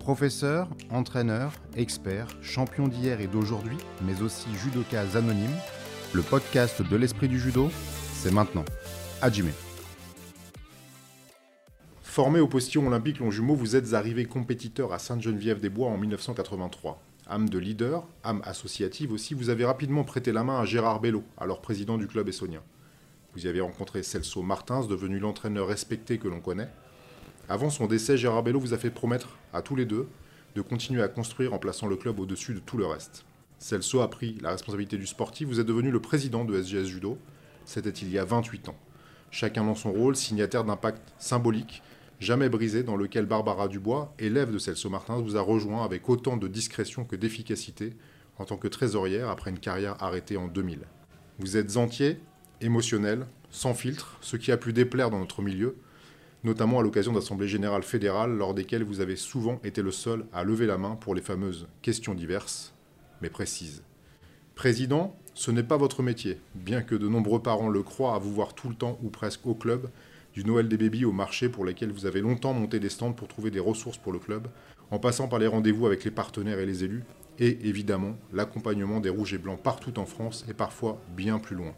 Professeur, entraîneur, expert, champion d'hier et d'aujourd'hui, mais aussi judoka anonyme, le podcast de l'esprit du judo, c'est maintenant. Hajime. Formé au postillon olympique Longjumeau, vous êtes arrivé compétiteur à Sainte-Geneviève-des-Bois en 1983. Âme de leader, âme associative aussi, vous avez rapidement prêté la main à Gérard Bello, alors président du club essonien. Vous y avez rencontré Celso Martins, devenu l'entraîneur respecté que l'on connaît. Avant son décès, Gérard Bello vous a fait promettre à tous les deux de continuer à construire en plaçant le club au-dessus de tout le reste. Celso a pris la responsabilité du sportif, vous êtes devenu le président de SGS Judo. C'était il y a 28 ans. Chacun dans son rôle, signataire d'un pacte symbolique, jamais brisé, dans lequel Barbara Dubois, élève de Celso Martins, vous a rejoint avec autant de discrétion que d'efficacité en tant que trésorière après une carrière arrêtée en 2000. Vous êtes entier, émotionnel, sans filtre, ce qui a pu déplaire dans notre milieu, notamment à l'occasion d'assemblées générales fédérales lors desquelles vous avez souvent été le seul à lever la main pour les fameuses questions diverses, mais précises. Président, ce n'est pas votre métier, bien que de nombreux parents le croient à vous voir tout le temps ou presque au club, du Noël des bébés au marché pour lesquels vous avez longtemps monté des stands pour trouver des ressources pour le club, en passant par les rendez-vous avec les partenaires et les élus, et évidemment l'accompagnement des rouges et blancs partout en France et parfois bien plus loin.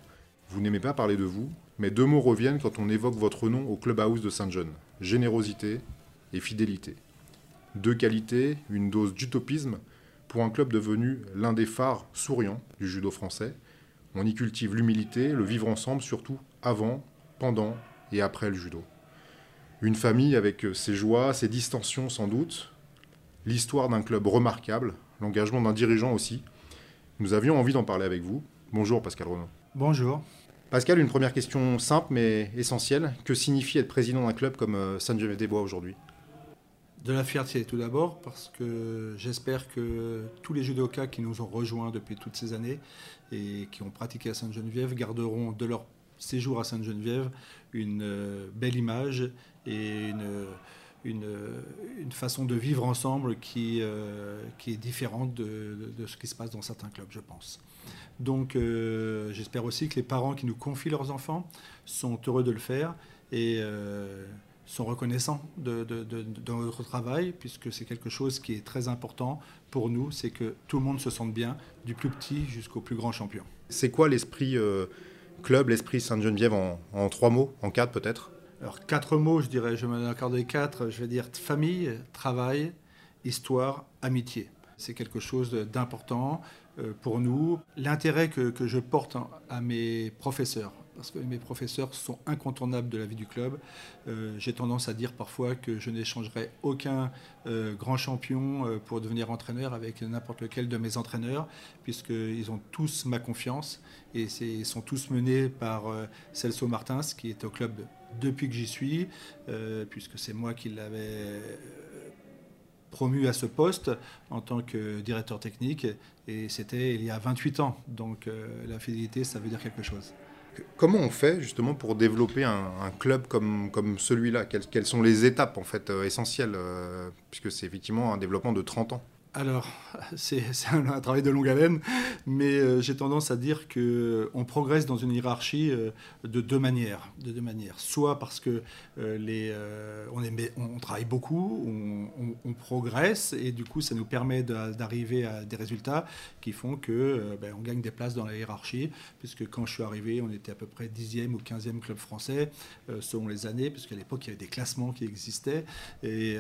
Vous n'aimez pas parler de vous, mais deux mots reviennent quand on évoque votre nom au Clubhouse de Saint-John générosité et fidélité. Deux qualités, une dose d'utopisme pour un club devenu l'un des phares souriants du judo français. On y cultive l'humilité, le vivre ensemble, surtout avant, pendant et après le judo. Une famille avec ses joies, ses distensions sans doute, l'histoire d'un club remarquable, l'engagement d'un dirigeant aussi. Nous avions envie d'en parler avec vous. Bonjour Pascal Renaud. Bonjour. Pascal, une première question simple mais essentielle. Que signifie être président d'un club comme Saint-Geneviève-des-Bois aujourd'hui? De la fierté tout d'abord, parce que j'espère que tous les judokas qui nous ont rejoints depuis toutes ces années et qui ont pratiqué à Sainte-Geneviève garderont de leur séjour à Sainte-Geneviève une belle image et une, façon de vivre ensemble qui, euh, est différente de, ce qui se passe dans certains clubs, je pense. Donc euh, j'espère aussi que les parents qui nous confient leurs enfants sont heureux de le faire et euh, sont reconnaissants de, de, de, notre travail, puisque c'est quelque chose qui est très important pour nous, c'est que tout le monde se sente bien, du plus petit jusqu'au plus grand champion. C'est quoi l'esprit euh, club, l'esprit Sainte-Geneviève en, en, trois mots, en quatre peut-être? Alors quatre mots, je dirais, je vais accorder quatre, je vais dire famille, travail, histoire, amitié. C'est quelque chose d'important pour nous. L'intérêt que, je porte à mes professeurs, parce que mes professeurs sont incontournables de la vie du club. Euh, J'ai tendance à dire parfois que je n'échangerai aucun euh, grand champion euh, pour devenir entraîneur avec n'importe lequel de mes entraîneurs, puisqu'ils ont tous ma confiance et ils sont tous menés par euh, Celso Martins, qui est au club depuis que j'y suis, euh, puisque c'est moi qui l'avais promu à ce poste en tant que directeur technique et c'était il y a 28 ans. Donc euh, la fidélité, ça veut dire quelque chose. Comment on fait justement pour développer un, club comme, comme celui-là? Quelles, quelles, sont les étapes en fait euh, essentielles euh, puisque c'est effectivement un développement de 30 ans? Alors, c'est un, travail de longue haleine, mais euh, j'ai tendance à dire qu'on progresse dans une hiérarchie euh, de deux manières. De deux manières. Soit parce que euh, on, on, travaille beaucoup, on, on, on, progresse, et du coup, ça nous permet d'arriver à des résultats qui font que ben, on gagne des places dans la hiérarchie, puisque quand je suis arrivé, on était à peu près 10e ou 15e club français, selon les années, puisqu'à l'époque, il y avait des classements qui existaient, et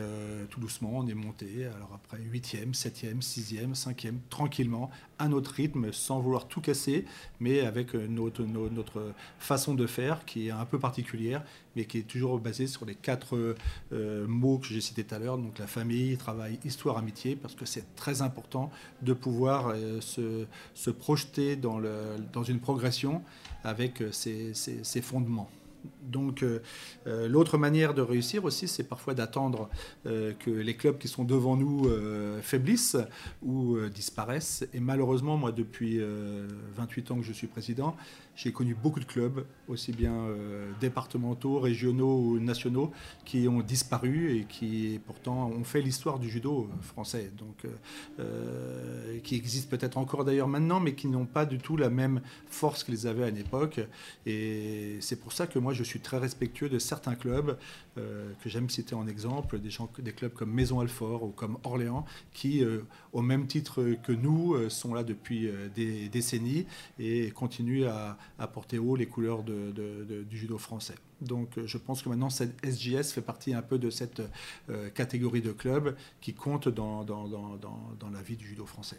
tout doucement, on est monté, alors après 8e, 7e, 6e, 5e, tranquillement, à notre rythme, sans vouloir tout casser, mais avec notre, façon de faire qui est un peu particulière, mais qui est toujours basée sur les quatre euh, mots que j'ai cités tout à l'heure, donc la famille, travail, histoire, amitié, parce que c'est très important de pouvoir euh, se, projeter dans, dans une progression avec ces, ces fondements. Donc euh, euh, l'autre manière de réussir aussi, c'est parfois d'attendre euh, que les clubs qui sont devant nous faiblissent ou disparaissent. Et malheureusement, moi, depuis 28 ans que je suis président, j'ai connu beaucoup de clubs, aussi bien départementaux, régionaux ou nationaux, qui ont disparu et qui pourtant ont fait l'histoire du judo français. Donc, qui existent peut-être encore d'ailleurs maintenant, mais qui n'ont pas du tout la même force qu'ils avaient à une époque. Et c'est pour ça que moi, je suis très respectueux de certains clubs que j'aime citer en exemple, des, des clubs comme Maison Alfort ou comme Orléans, qui, au même titre que nous, sont là depuis des décennies et continuent à, porter haut les couleurs du judo français. Donc je pense que maintenant, cette SJS fait partie un peu de cette euh, catégorie de clubs qui compte dans, dans, la vie du judo français.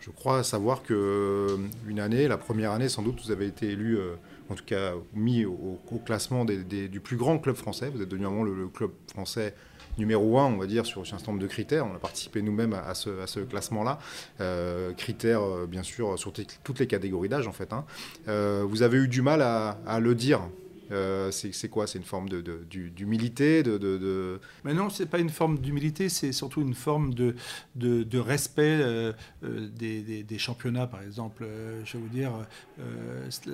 Je crois savoir que euh, une année, la première année sans doute, vous avez été élu, euh, en tout cas mis au, classement du plus grand club français. Vous êtes devenu vraiment le club français numéro un, on va dire, sur, un certain nombre de critères. On a participé nous-mêmes à, ce, classement-là. Euh, critères, euh, bien sûr, sur toutes les catégories d'âge, en fait. Hein. Euh, vous avez eu du mal à le dire euh, c'est quoi? C'est une forme d'humilité de, de, Mais non, c'est pas une forme d'humilité, c'est surtout une forme de, de, respect euh, euh, des, championnats, par exemple. je vais vous dire,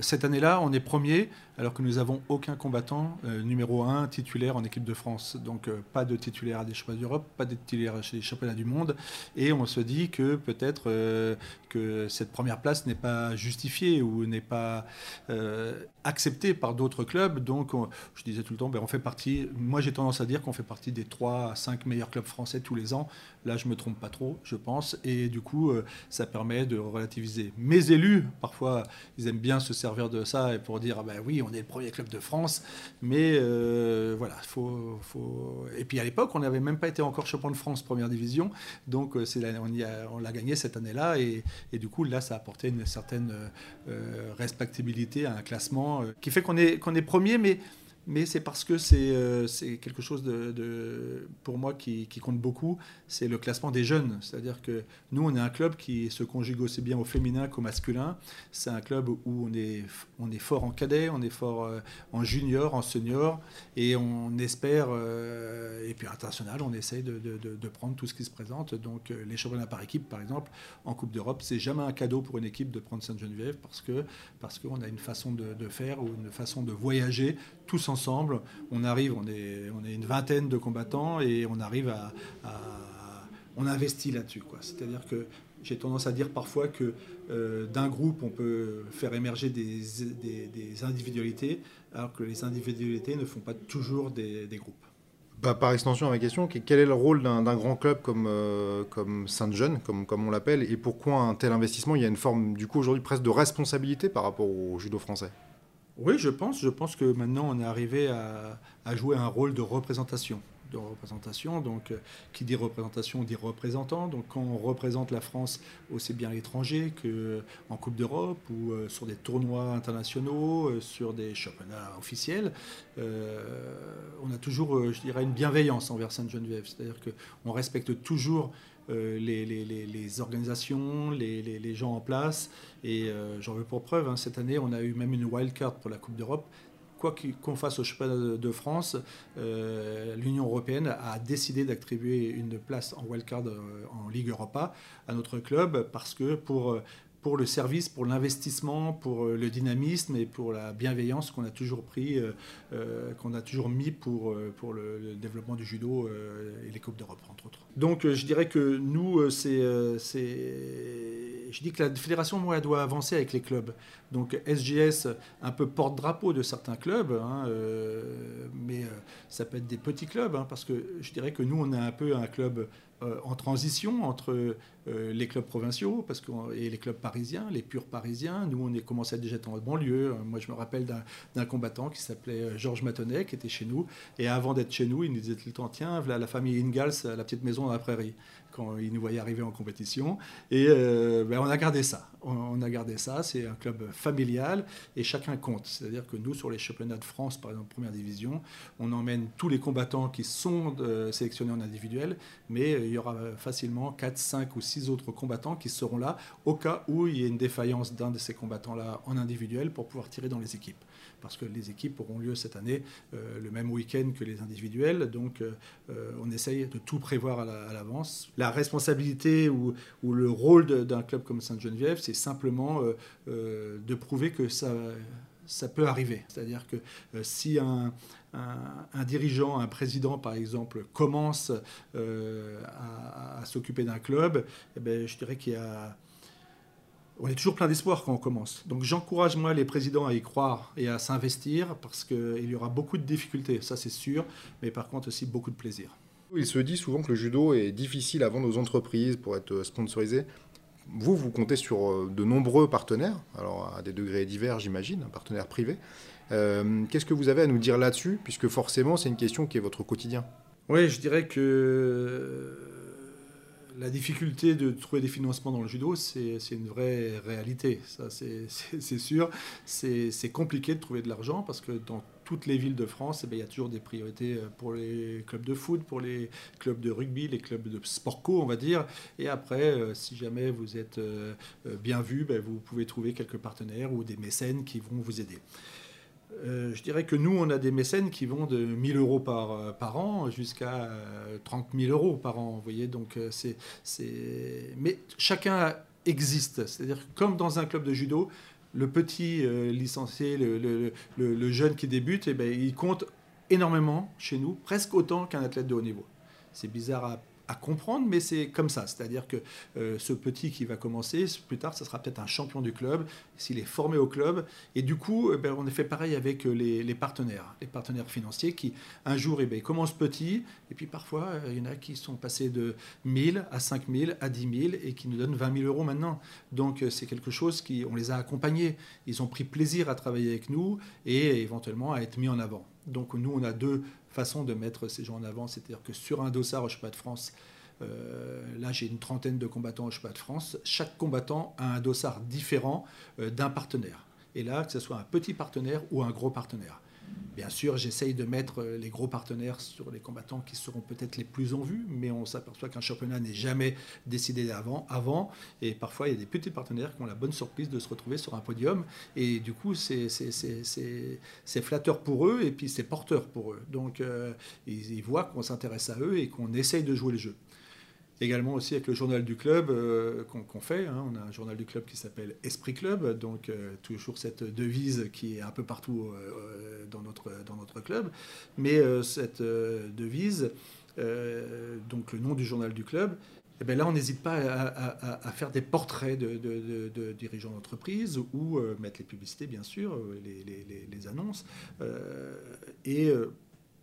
cette année-là, on est premier, alors que nous avons aucun combattant numéro un titulaire en équipe de France. Donc, pas de titulaire à des championnats d'Europe, pas de titulaire chez les championnats du monde. Et on se dit que peut-être que cette première place n'est pas justifiée ou n'est pas acceptée par d'autres clubs donc, je disais tout le temps, ben, on fait partie. Moi, j'ai tendance à dire qu'on fait partie des 3 à 5 meilleurs clubs français tous les ans. Là, je me trompe pas trop, je pense. Et du coup, euh, ça permet de relativiser. Mes élus, parfois, ils aiment bien se servir de ça et pour dire, ah ben oui, on est le premier club de France. Mais euh, voilà, faut, faut. Et puis à l'époque, on n'avait même pas été encore champion de France première division. Donc, euh, on l'a gagné cette année-là. Et, et, du coup, là, ça a apporté une certaine respectabilité à un classement qui fait qu'on est, qu'on est premier, mais mais c'est parce que c'est euh, quelque chose de, pour moi qui, compte beaucoup, c'est le classement des jeunes. C'est-à-dire que nous, on est un club qui se conjugue aussi bien au féminin qu'au masculin. C'est un club où on est, on est fort en cadet, on est fort euh, en junior, en senior, et on espère, euh, et puis international, on essaye de, prendre tout ce qui se présente. Donc les championnats par équipe, par exemple, en Coupe d'Europe, c'est jamais un cadeau pour une équipe de prendre Sainte-Geneviève parce que parce qu'on a une façon de, faire ou une façon de voyager tous ensemble. On arrive, on est, une vingtaine de combattants et on arrive à, on investit là-dessus. C'est-à-dire que j'ai tendance à dire parfois que euh, d'un groupe, on peut faire émerger des, des, individualités, alors que les individualités ne font pas toujours des, groupes. Bah, par extension à ma question, quel est le rôle d'un grand club comme, euh, comme Saint-Jean, comme, comme on l'appelle, et pourquoi un tel investissement? Il y a une forme, du coup, aujourd'hui presque de responsabilité par rapport au judo français? Oui, je pense. Je pense que maintenant, on est arrivé à, jouer un rôle de représentation. De représentation, donc euh, qui dit représentation dit représentant. Donc quand on représente la France aussi bien à l'étranger qu'en Coupe d'Europe ou euh, sur des tournois internationaux, euh, sur des championnats officiels, on a toujours, je dirais, une bienveillance envers Sainte-Geneviève. C'est-à-dire qu'on respecte toujours euh, les, organisations, les, gens en place. Et euh, j'en veux pour preuve, hein, cette année, on a eu même une wild card pour la Coupe d'Europe. Quoi qu'on fasse au championnat de France, euh, l'Union européenne a décidé d'attribuer une place en wildcard en Ligue Europa à notre club parce que pour pour le service, pour l'investissement, pour euh, le dynamisme et pour la bienveillance qu'on a toujours pris, euh, euh, qu'on a toujours mis pour, pour le, développement du judo et les Coupes d'Europe, entre autres. Donc je dirais que nous, c'est, je dis que la fédération, moi, elle doit avancer avec les clubs. Donc SGS, un peu porte-drapeau de certains clubs, hein, mais ça peut être des petits clubs, hein, parce que je dirais que nous, on est un peu un club en transition entre euh, les clubs provinciaux parce que, et les clubs parisiens, les purs parisiens. Nous, on est commencé à déjà être en banlieue. Moi, je me rappelle d'un combattant qui s'appelait euh, Georges Matonnet, qui était chez nous. Et avant d'être chez nous, il nous disait tout le temps Tiens, voilà la famille Ingalls, la petite maison dans la prairie quand il nous voyait arriver en compétition. Et euh, ben, on a gardé ça. On, a gardé ça. C'est un club familial et chacun compte. C'est-à-dire que nous, sur les championnats de France, par exemple, première division, on emmène tous les combattants qui sont euh, sélectionnés en individuel, mais euh, il y aura facilement 4, 5 ou 6 autres combattants qui seront là au cas où il y ait une défaillance d'un de ces combattants-là en individuel pour pouvoir tirer dans les équipes parce que les équipes auront lieu cette année euh, le même week-end que les individuels. Donc euh, on essaye de tout prévoir à l'avance. La responsabilité ou, le rôle d'un club comme Sainte-Geneviève, c'est simplement de prouver que ça, peut arriver. C'est-à-dire que si un, un, dirigeant, un président par exemple, commence à, s'occuper d'un club, eh ben, je dirais qu'il y a on est toujours plein d'espoir quand on commence. Donc j'encourage moi les présidents à y croire et à s'investir parce qu'il y aura beaucoup de difficultés, ça c'est sûr, mais par contre aussi beaucoup de plaisir. Il se dit souvent que le judo est difficile à vendre aux entreprises pour être sponsorisé. Vous, vous comptez sur euh, de nombreux partenaires, alors à des degrés divers j'imagine, un partenaire privé. Euh, qu'est-ce que vous avez à nous dire là-dessus, puisque forcément c'est une question qui est votre quotidien Oui, je dirais que la difficulté de trouver des financements dans le judo, c'est une vraie réalité. Ça, c'est sûr. C'est compliqué de trouver de l'argent parce que dans toutes les villes de France, eh ben, il y a toujours des priorités euh, pour les clubs de foot, pour les clubs de rugby, les clubs de sport co, on va dire. Et après, euh, si jamais vous êtes euh, bien vu, ben, vous pouvez trouver quelques partenaires ou des mécènes qui vont vous aider. Euh, je dirais que nous, on a des mécènes qui vont de 1000 euros par, euh, par an jusqu'à 30 euh, 000 euros par an. Vous voyez, donc c'est. Mais chacun existe. C'est-à-dire comme dans un club de judo, le petit licencié, le, jeune qui débute, eh ben, il compte énormément chez nous, presque autant qu'un athlète de haut niveau. C'est bizarre à comprendre, mais c'est comme ça. C'est-à-dire que euh, ce petit qui va commencer, plus tard, ça sera peut-être un champion du club, s'il est formé au club. Et du coup, eh ben, on a fait pareil avec euh, les, partenaires, les partenaires financiers qui, un jour, eh ben, commencent petit, et puis parfois, euh, il y en a qui sont passés de 1000 à 5000 à 10 000 et qui nous donnent 20 000 euros maintenant. Donc, c'est quelque chose qui, on les a accompagnés. Ils ont pris plaisir à travailler avec nous et éventuellement à être mis en avant. Donc, nous, on a deux façon de mettre ces gens en avant. C'est-à-dire que sur un dossard au Chemin de France, euh, là j'ai une trentaine de combattants au Chemin de France, chaque combattant a un dossard différent euh, d'un partenaire. Et là, que ce soit un petit partenaire ou un gros partenaire. Bien sûr, j'essaye de mettre euh, les gros partenaires sur les combattants qui seront peut-être les plus en vue, mais on s'aperçoit qu'un championnat n'est jamais décidé avant, avant. Et parfois, il y a des petits partenaires qui ont la bonne surprise de se retrouver sur un podium. Et du coup, c'est flatteur pour eux et puis c'est porteur pour eux. Donc, euh, ils, ils voient qu'on s'intéresse à eux et qu'on essaye de jouer le jeu. Également aussi avec le journal du club euh, qu'on fait. Hein. On a un journal du club qui s'appelle Esprit Club, donc euh, toujours cette devise qui est un peu partout euh, dans, notre, dans notre club. Mais cette devise, donc le nom du journal du club, eh bien là, on n'hésite pas à, faire des portraits de, dirigeants d'entreprise ou mettre les publicités, bien sûr, les, les, les annonces. et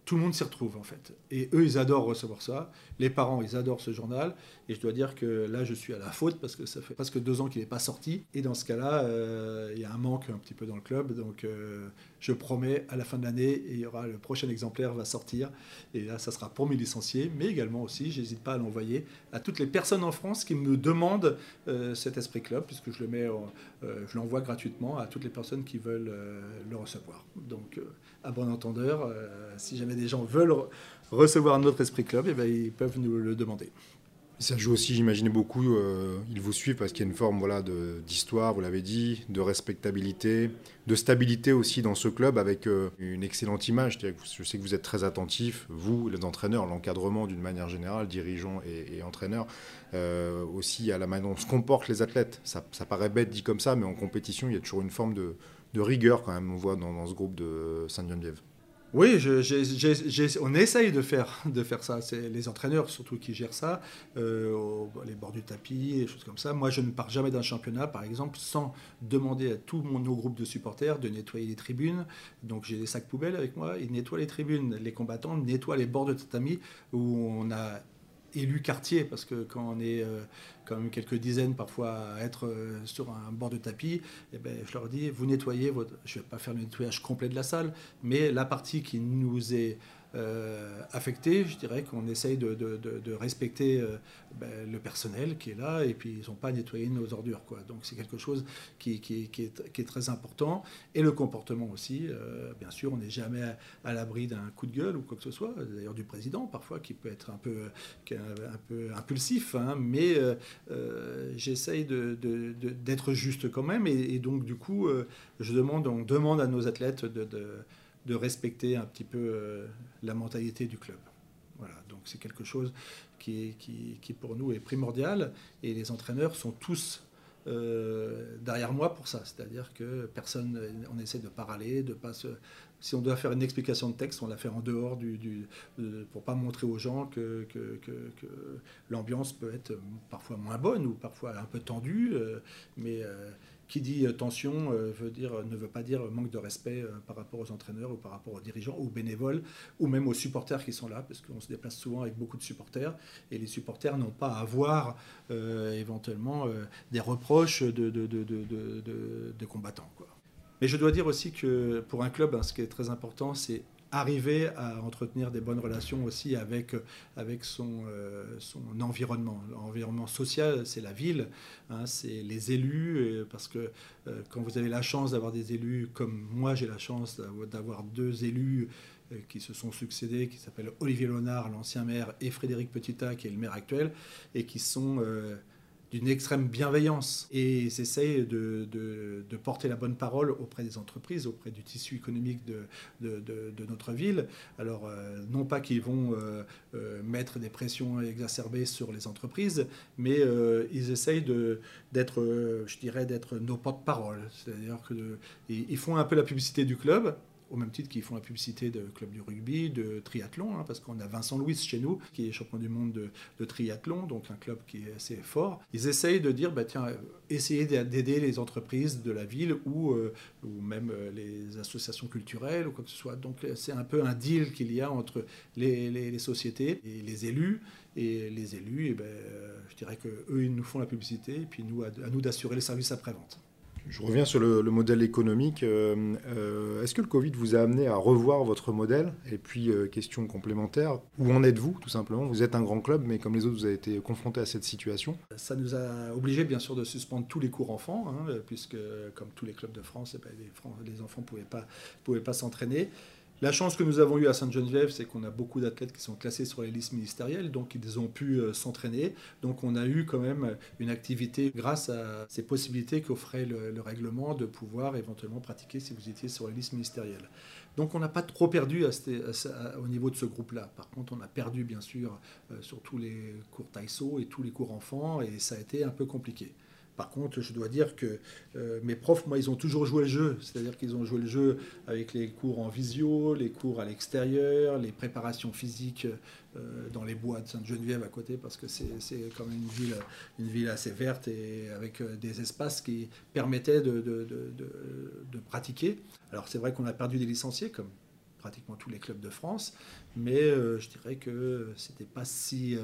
tout le monde s'y retrouve en fait. Et eux, ils adorent recevoir ça. Les parents, ils adorent ce journal. Et je dois dire que là, je suis à la faute parce que ça fait presque deux ans qu'il n'est pas sorti. Et dans ce cas-là, euh, il y a un manque un petit peu dans le club. Donc euh, je promets, à la fin de l'année, il y aura le prochain exemplaire va sortir. Et là, ça sera pour mes licenciés, mais également aussi, j'hésite pas à l'envoyer à toutes les personnes en France qui me demandent euh, cet esprit club, puisque je le mets, je l'envoie gratuitement à toutes les personnes qui veulent le recevoir. Donc à bon entendeur, si jamais des gens veulent recevoir notre esprit club, eh bien, ils peuvent nous le demander. Ça joue aussi, j'imagine beaucoup, euh, ils vous suivent parce qu'il y a une forme voilà, d'histoire, vous l'avez dit, de respectabilité, de stabilité aussi dans ce club avec euh, une excellente image. Je sais que vous êtes très attentifs, vous, les entraîneurs, l'encadrement d'une manière générale, dirigeants et, entraîneurs, euh, aussi à la manière dont se comportent les athlètes. Ça, ça, paraît bête dit comme ça, mais en compétition, il y a toujours une forme de, de rigueur quand même, on voit dans, dans ce groupe de Sainte-Geneviève. Oui, on essaye de faire, de faire ça. C'est les entraîneurs surtout qui gèrent ça, euh, les bords du tapis, des choses comme ça. Moi, je ne pars jamais d'un championnat, par exemple, sans demander à tout mon, nos groupes de supporters de nettoyer les tribunes. Donc j'ai des sacs poubelles avec moi, ils nettoient les tribunes. Les combattants nettoient les bords de tatami où on a élu quartier, parce que quand on est euh, quand même quelques dizaines parfois à être euh, sur un bord de tapis, eh ben, je leur dis, vous nettoyez, votre... je ne vais pas faire le nettoyage complet de la salle, mais la partie qui nous est affectés, je dirais qu'on essaye de, respecter euh, ben, le personnel qui est là et puis ils n'ont pas nettoyé nos ordures. Quoi. Donc c'est quelque chose qui, est, très important. Et le comportement aussi, euh, bien sûr, on n'est jamais à, l'abri d'un coup de gueule ou quoi que ce soit, d'ailleurs du président parfois qui peut être un peu, un peu impulsif, hein. mais j'essaye d'être juste quand même et, donc du coup, je demande, on demande à nos athlètes de de respecter un petit peu euh, la mentalité du club. Voilà, donc c'est quelque chose qui, qui, qui, pour nous est primordial et les entraîneurs sont tous derrière moi pour ça. C'est-à-dire que personne, on essaie de parler, de pas se, si on doit faire une explication de texte, on la fait en dehors du, du pour pas montrer aux gens que, que, l'ambiance peut être parfois moins bonne ou parfois un peu tendue, euh, mais euh, qui dit tension euh, veut dire, ne veut pas dire manque de respect par rapport aux entraîneurs ou par rapport aux dirigeants, aux bénévoles ou même aux supporters qui sont là, parce qu'on se déplace souvent avec beaucoup de supporters et les supporters n'ont pas à avoir éventuellement des reproches de, de, de, de combattants. Quoi. Mais je dois dire aussi que pour un club, hein, ce qui est très important, c'est arriver à entretenir des bonnes relations aussi avec, avec son, euh, son environnement. L'environnement social, c'est la ville, hein, c'est les élus, parce que euh, quand vous avez la chance d'avoir des élus, comme moi j'ai la chance d'avoir deux élus euh, qui se sont succédés, qui s'appellent Olivier Léonard, l'ancien maire, et Frédéric Petita, qui est le maire actuel, et qui sont d'une extrême bienveillance et ils essayent de, porter la bonne parole auprès des entreprises, auprès du tissu économique de, notre ville. Alors, euh, non pas qu'ils vont euh, euh, mettre des pressions exacerbées sur les entreprises, mais ils essayent d'être, je dirais, d'être nos porte-parole. C'est-à-dire qu'ils font un peu la publicité du club, au même titre qu'ils font la publicité de club du rugby, de triathlon, hein, parce qu'on a Vincent Louis chez nous, qui est champion du monde de, triathlon, donc un club qui est assez fort. Ils essayent de dire, bah, tiens, essayez d'aider les entreprises de la ville ou, euh, ou même euh, les associations culturelles ou quoi que ce soit. Donc c'est un peu un deal qu'il y a entre les, sociétés et les élus. Et les élus, eh ben, euh, je dirais qu'eux, ils nous font la publicité, et puis nous, à, à nous d'assurer les services après-vente. Je reviens sur le, modèle économique. Euh, euh, est-ce que le Covid vous a amené à revoir votre modèle? Et puis, euh, question complémentaire, où en êtes-vous tout simplement? Vous êtes un grand club, mais comme les autres, vous avez été confronté à cette situation. Ça nous a obligé bien sûr de suspendre tous les cours enfants, hein, puisque comme tous les clubs de France, eh ben, les, enfants ne pouvaient pas, pouvaient pas s'entraîner. La chance que nous avons eue à Sainte-Geneviève, c'est qu'on a beaucoup d'athlètes qui sont classés sur les listes ministérielles, donc ils ont pu euh, s'entraîner. Donc on a eu quand même une activité grâce à ces possibilités qu'offrait le, règlement de pouvoir éventuellement pratiquer si vous étiez sur les listes ministérielles. Donc on n'a pas trop perdu au niveau de ce groupe-là. Par contre, on a perdu bien sûr euh, sur tous les cours Taïso et tous les cours enfants, et ça a été un peu compliqué. Par contre, je dois dire que euh, mes profs, moi, ils ont toujours joué le jeu. C'est-à-dire qu'ils ont joué le jeu avec les cours en visio, les cours à l'extérieur, les préparations physiques euh, dans les bois de Sainte-Geneviève à côté, parce que c'est quand même une ville, une ville assez verte et avec euh, des espaces qui permettaient de, de pratiquer. Alors c'est vrai qu'on a perdu des licenciés, comme pratiquement tous les clubs de France, mais je dirais que c'était pas si,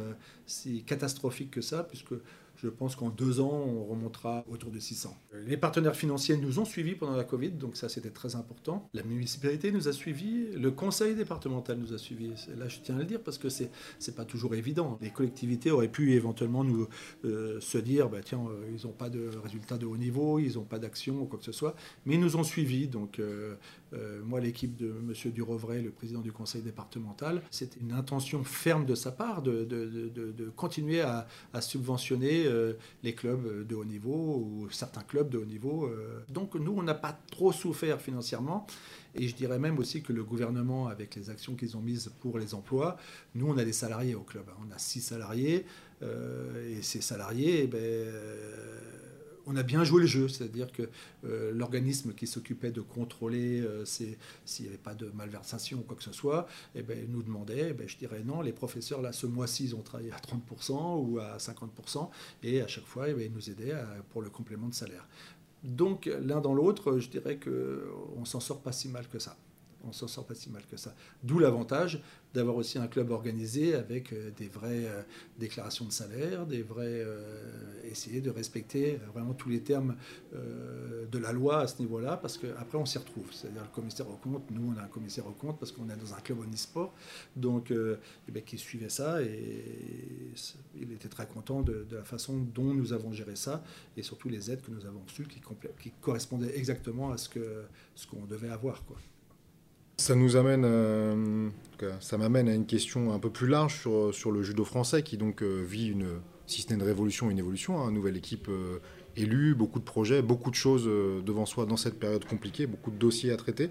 si catastrophique que ça, puisque je pense qu'en deux ans, on remontera autour de 600. Les partenaires financiers nous ont suivis pendant la Covid, donc ça c'était très important. La municipalité nous a suivis, le conseil départemental nous a suivis. Là, je tiens à le dire parce que c'est n'est pas toujours évident. Les collectivités auraient pu éventuellement nous euh, se dire, bah, tiens, euh, ils n'ont pas de résultats de haut niveau, ils n'ont pas d'action ou quoi que ce soit, mais ils nous ont suivis. Donc euh, moi, l'équipe de M. Durovray, le président du conseil départemental, c'était une intention ferme de sa part de, de, de, continuer à, subventionner euh, les clubs de haut niveau ou certains clubs de haut niveau. Euh. Donc nous, on n'a pas trop souffert financièrement. Et je dirais même aussi que le gouvernement, avec les actions qu'ils ont mises pour les emplois, nous, on a des salariés au club. On a six salariés. Euh, et ces salariés, eh ben, on a bien joué le jeu, c'est-à-dire que euh, l'organisme qui s'occupait de contrôler euh, s'il n'y avait pas de malversation ou quoi que ce soit, eh ben, nous demandait, eh ben, je dirais non, les professeurs, là, ce mois-ci, ils ont travaillé à 30% ou à 50%, et à chaque fois, eh ben, ils nous aidaient pour le complément de salaire. Donc, l'un dans l'autre, je dirais qu'on ne s'en sort pas si mal que ça on s'en sort pas si mal que ça. D'où l'avantage d'avoir aussi un club organisé avec euh, des vraies euh, déclarations de salaire, des vrais euh, essayer de respecter vraiment tous les termes de la loi à ce niveau-là, parce qu'après on s'y retrouve. C'est-à-dire le commissaire au compte, nous on a un commissaire au compte parce qu'on est dans un club omnisport, donc eh ben, qui suivait ça et il était très content de, la façon dont nous avons géré ça et surtout les aides que nous avons reçues qui, correspondaient exactement à ce que ce qu'on devait avoir quoi. Ça nous amène, euh, ça m'amène à une question un peu plus large sur, le judo français qui donc euh, vit une, si ce n'est une révolution, une évolution, hein, nouvelle équipe euh, élue, beaucoup de projets, beaucoup de choses devant soi dans cette période compliquée, beaucoup de dossiers à traiter.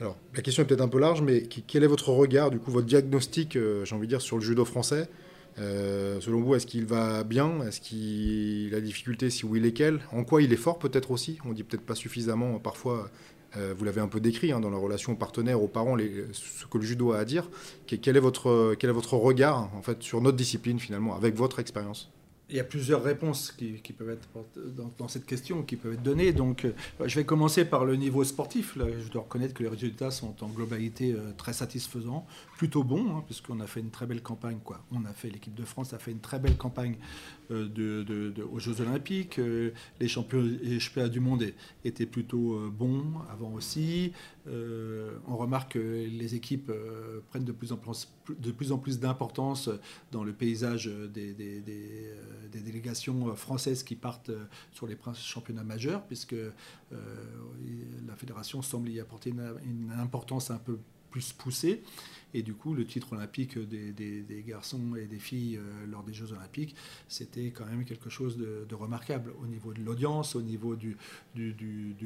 Alors la question est peut-être un peu large, mais quel est votre regard, du coup, votre diagnostic, j'ai envie de dire, sur le judo français? Selon vous, est-ce qu'il va bien? Est-ce qu'il a des difficultés? Si oui, lesquelles? En quoi il est fort peut-être aussi? On dit peut-être pas suffisamment parfois euh, vous l'avez un peu décrit hein, dans la relation aux partenaires, aux parents, ce que le judo a à dire. Quel est votre, quel est votre regard en fait, sur notre discipline finalement, avec votre expérience? Il y a plusieurs réponses qui, peuvent être dans, cette question qui peuvent être données. Donc, euh, je vais commencer par le niveau sportif. Là, je dois reconnaître que les résultats sont en globalité euh, très satisfaisants, plutôt bons, hein, puisqu'on a fait une très belle campagne. Quoi. On a fait l'équipe de France a fait une très belle campagne euh, aux Jeux Olympiques. les championnats du monde étaient plutôt bons avant aussi. On remarque que les équipes prennent de plus en plus, d'importance dans le paysage des des délégations françaises qui partent euh, sur les championnats majeurs, puisque euh, la fédération semble y apporter une, importance un peu plus poussée. Et du coup, le titre olympique des, garçons et des filles euh, lors des Jeux olympiques, c'était quand même quelque chose de, remarquable au niveau de l'audience, au niveau du,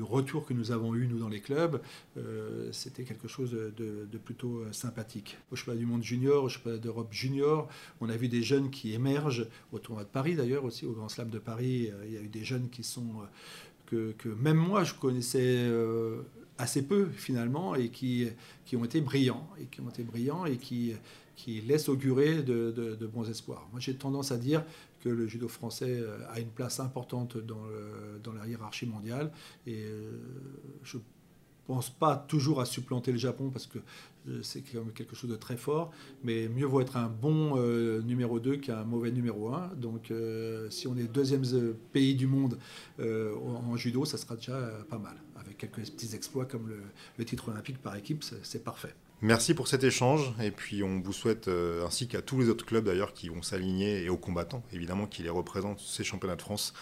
retour que nous avons eu, nous, dans les clubs. Euh, c'était quelque chose de, plutôt euh, sympathique. Au chemin du monde junior, au chemin d'Europe junior, on a vu des jeunes qui émergent, au tournoi de Paris d'ailleurs aussi, au Grand Slam de Paris, il y a eu des jeunes qui sont... Que, même moi je connaissais assez peu finalement et qui, qui ont été brillants et qui ont été brillants et qui, qui laissent augurer de, de, bons espoirs. Moi j'ai tendance à dire que le judo français euh, a une place importante dans, dans la hiérarchie mondiale et euh, je pense pas toujours à supplanter le Japon parce que c'est quand même quelque chose de très fort, mais mieux vaut être un bon numéro 2 qu'un mauvais numéro 1. Donc si on est deuxième pays du monde en judo, ça sera déjà pas mal quelques petits exploits comme le, titre olympique par équipe, c'est parfait. Merci pour cet échange et puis on vous souhaite, euh, ainsi qu'à tous les autres clubs d'ailleurs qui vont s'aligner et aux combattants évidemment qui les représentent, ces championnats de France,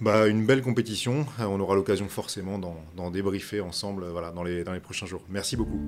bah, une belle compétition. On aura l'occasion forcément d'en débriefer ensemble voilà, dans les prochains jours. Merci beaucoup.